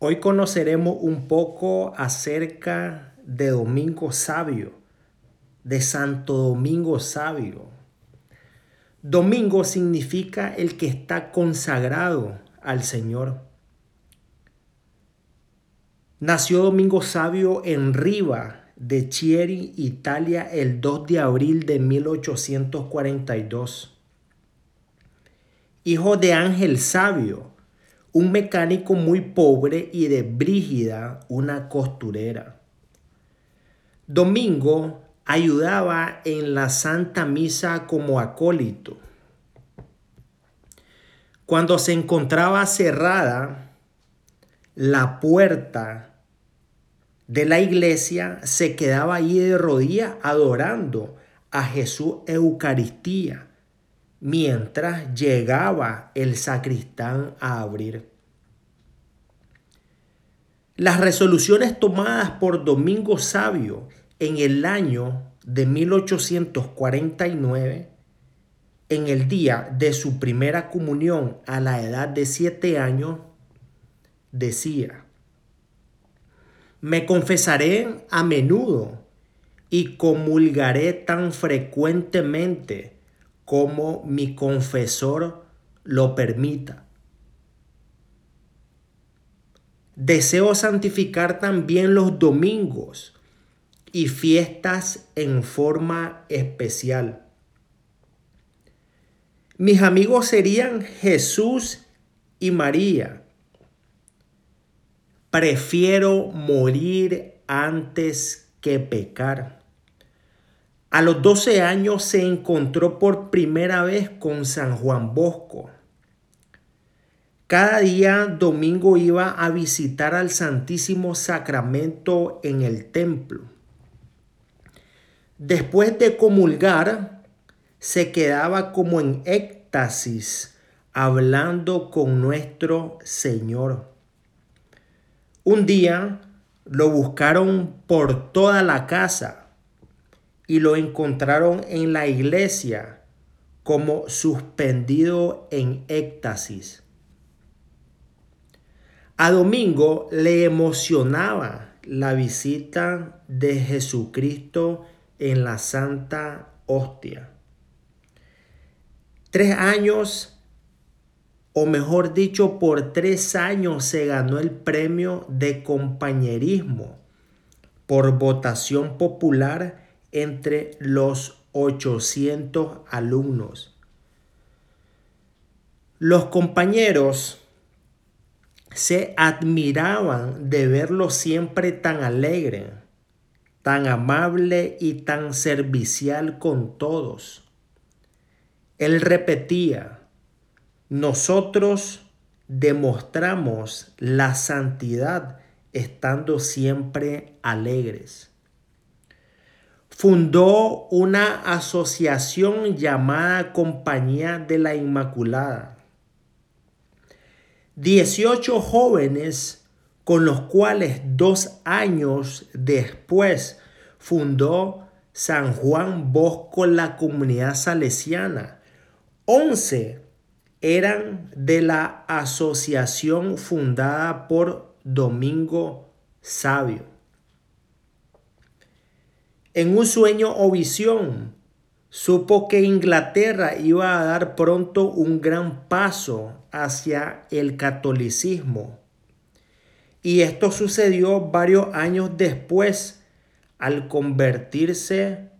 Hoy conoceremos un poco acerca de Domingo Sabio, de Santo Domingo Sabio. Domingo significa el que está consagrado al Señor. Nació Domingo Sabio en Riva de Chieri, Italia, el 2 de abril de 1842. Hijo de Ángel Sabio, un mecánico muy pobre y de Brígida, una costurera. Domingo ayudaba en la Santa Misa como acólito. Cuando se encontraba cerrada la puerta de la iglesia, se quedaba ahí de rodillas adorando a Jesús Eucaristía mientras llegaba el sacristán a abrir. Las resoluciones tomadas por Domingo Sabio en el año de 1849, en el día de su primera comunión a la edad de siete años, decía, me confesaré a menudo y comulgaré tan frecuentemente como mi confesor lo permita. Deseo santificar también los domingos y fiestas en forma especial. Mis amigos serían Jesús y María. Prefiero morir antes que pecar. A los 12 años se encontró por primera vez con San Juan Bosco. Cada día domingo iba a visitar al Santísimo Sacramento en el templo. Después de comulgar, se quedaba como en éxtasis hablando con nuestro Señor. Un día lo buscaron por toda la casa y lo encontraron en la iglesia como suspendido en éxtasis. A Domingo le emocionaba la visita de Jesucristo en la Santa Hostia. Tres años, o mejor dicho, por tres años se ganó el premio de compañerismo por votación popular entre los 800 alumnos. Los compañeros se admiraban de verlo siempre tan alegre, tan amable y tan servicial con todos. Él repetía, nosotros demostramos la santidad estando siempre alegres fundó una asociación llamada Compañía de la Inmaculada. Dieciocho jóvenes con los cuales dos años después fundó San Juan Bosco la comunidad salesiana. Once eran de la asociación fundada por Domingo Sabio en un sueño o visión, supo que Inglaterra iba a dar pronto un gran paso hacia el catolicismo. Y esto sucedió varios años después al convertirse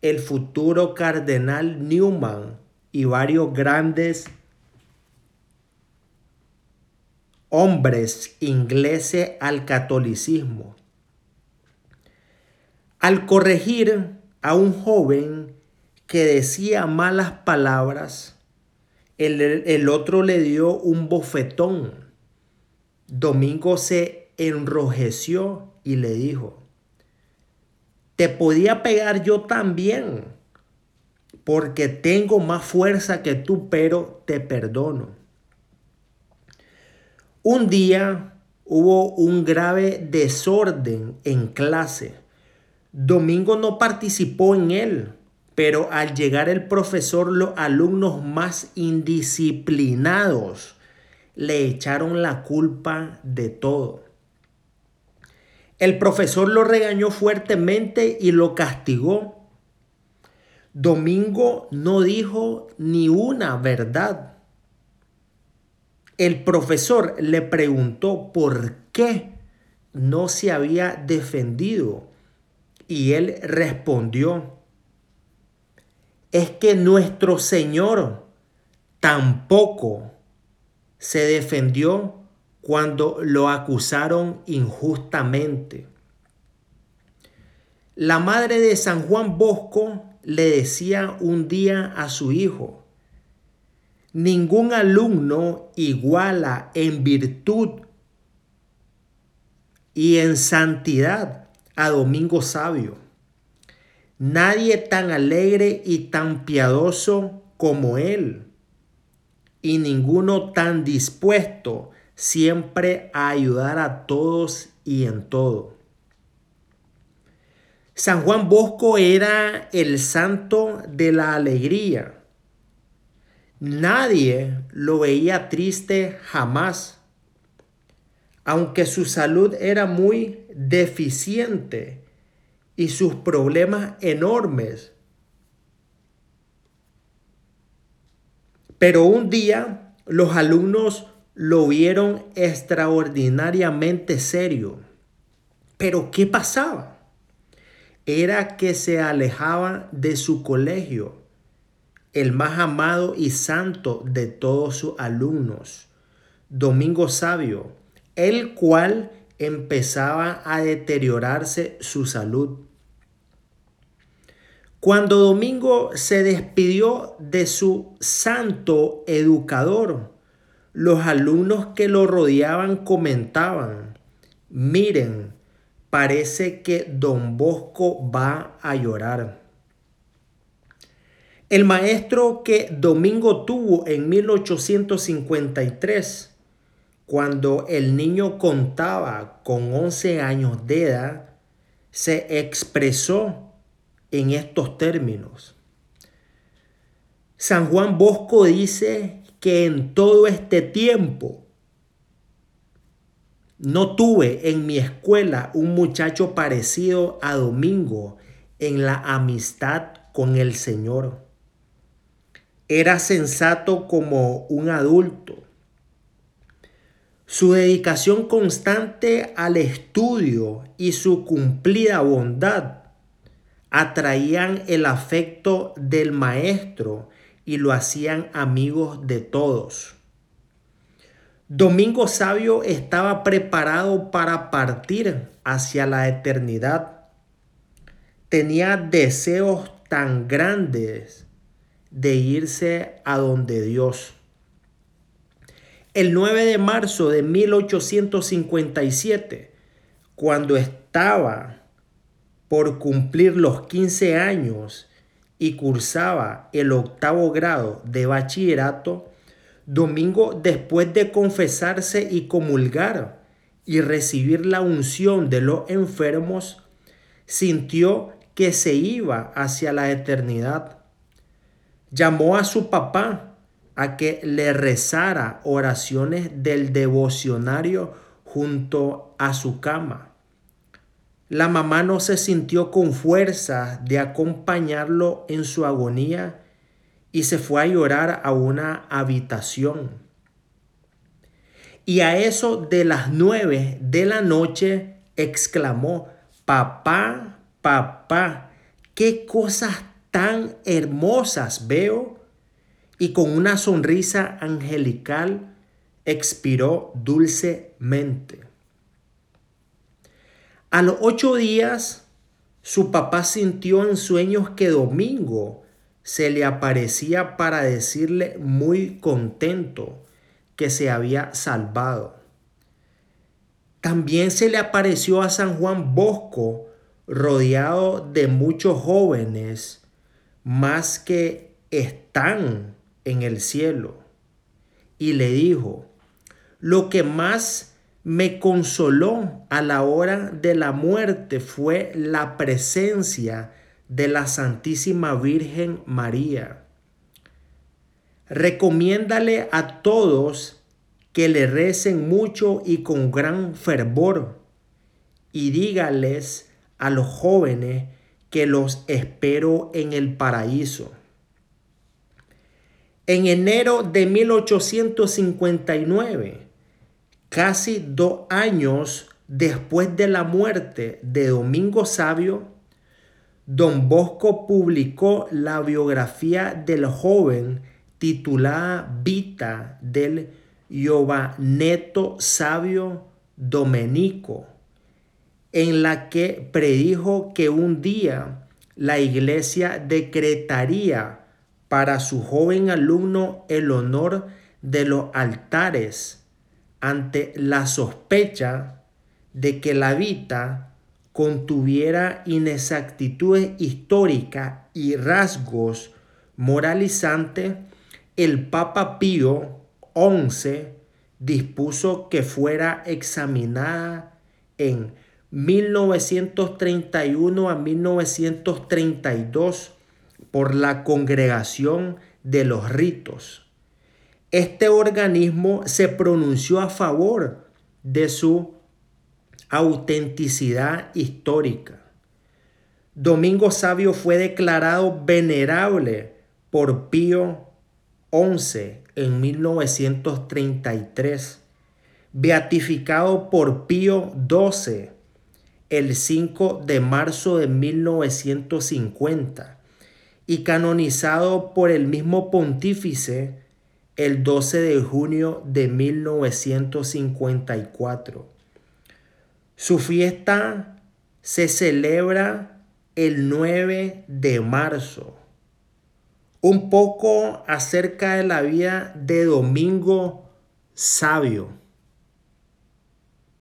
el futuro cardenal Newman y varios grandes hombres ingleses al catolicismo. Al corregir a un joven que decía malas palabras, el, otro le dio un bofetón. Domingo se enrojeció y le dijo, te podía pegar yo también, porque tengo más fuerza que tú, pero te perdono. Un día hubo un grave desorden en clase Domingo no participó en él, pero al llegar el profesor, los alumnos más indisciplinados le echaron la culpa de todo. El profesor lo regañó fuertemente y lo castigó. Domingo no dijo ni una verdad. El profesor le preguntó por qué no se había defendido y él respondió, es que nuestro Señor tampoco se defendió cuando lo acusaron injustamente. La madre de San Juan Bosco le decía un día a su hijo, ningún alumno iguala en virtud y en santidad a Domingo Sabio. Nadie tan alegre y tan piadoso como él, y ninguno tan dispuesto siempre a ayudar a todos y en todo. San Juan Bosco era el santo de la alegría. Nadie lo veía triste jamás. Aunque su salud era muy deficiente y sus problemas enormes. Pero un día los alumnos lo vieron extraordinariamente serio. Pero ¿qué pasaba? Era que se alejaba de su colegio, el más amado y santo de todos sus alumnos, Domingo Sabio, el cual empezaba a deteriorarse su salud. Cuando Domingo se despidió de su santo educador, los alumnos que lo rodeaban comentaban, miren, parece que don Bosco va a llorar. El maestro que Domingo tuvo en 1853, cuando el niño contaba con 11 años de edad, se expresó en estos términos. San Juan Bosco dice que en todo este tiempo no tuve en mi escuela un muchacho parecido a Domingo en la amistad con el Señor. Era sensato como un adulto. Su dedicación constante al estudio y su cumplida bondad atraían el afecto del maestro y lo hacían amigos de todos. Domingo Sabio estaba preparado para partir hacia la eternidad. Tenía deseos tan grandes de irse a donde Dios. El 9 de marzo de 1857, cuando estaba por cumplir los 15 años y cursaba el octavo grado de bachillerato, Domingo, después de confesarse y comulgar y recibir la unción de los enfermos, sintió que se iba hacia la eternidad. Llamó a su papá a que le rezara oraciones del devocionario junto a su cama. La mamá no se sintió con fuerza de acompañarlo en su agonía y se fue a llorar a una habitación. Y a eso de las nueve de la noche exclamó, papá, papá, qué cosas tan hermosas veo. Y con una sonrisa angelical expiró dulcemente. A los ocho días, su papá sintió en sueños que Domingo se le aparecía para decirle muy contento que se había salvado. También se le apareció a San Juan Bosco rodeado de muchos jóvenes más que están en el cielo. Y le dijo, lo que más me consoló a la hora de la muerte fue la presencia de la Santísima Virgen María. Recomiéndale a todos que le recen mucho y con gran fervor, y dígales a los jóvenes que los espero en el paraíso. En enero de 1859, casi dos años después de la muerte de Domingo Sabio, Don Bosco publicó la biografía del joven titulada Vita del Giovaneto Sabio Domenico, en la que predijo que un día la iglesia decretaría para su joven alumno el honor de los altares ante la sospecha de que la Vita contuviera inexactitudes históricas y rasgos moralizantes, el Papa Pío XI dispuso que fuera examinada en 1931 a 1932 por la Congregación de los Ritos. Este organismo se pronunció a favor de su autenticidad histórica. Domingo Sabio fue declarado venerable por Pío XI en 1933, beatificado por Pío XII el 5 de marzo de 1950 y canonizado por el mismo pontífice el 12 de junio de 1954. Su fiesta se celebra el 9 de marzo. Un poco acerca de la vida de Domingo Sabio.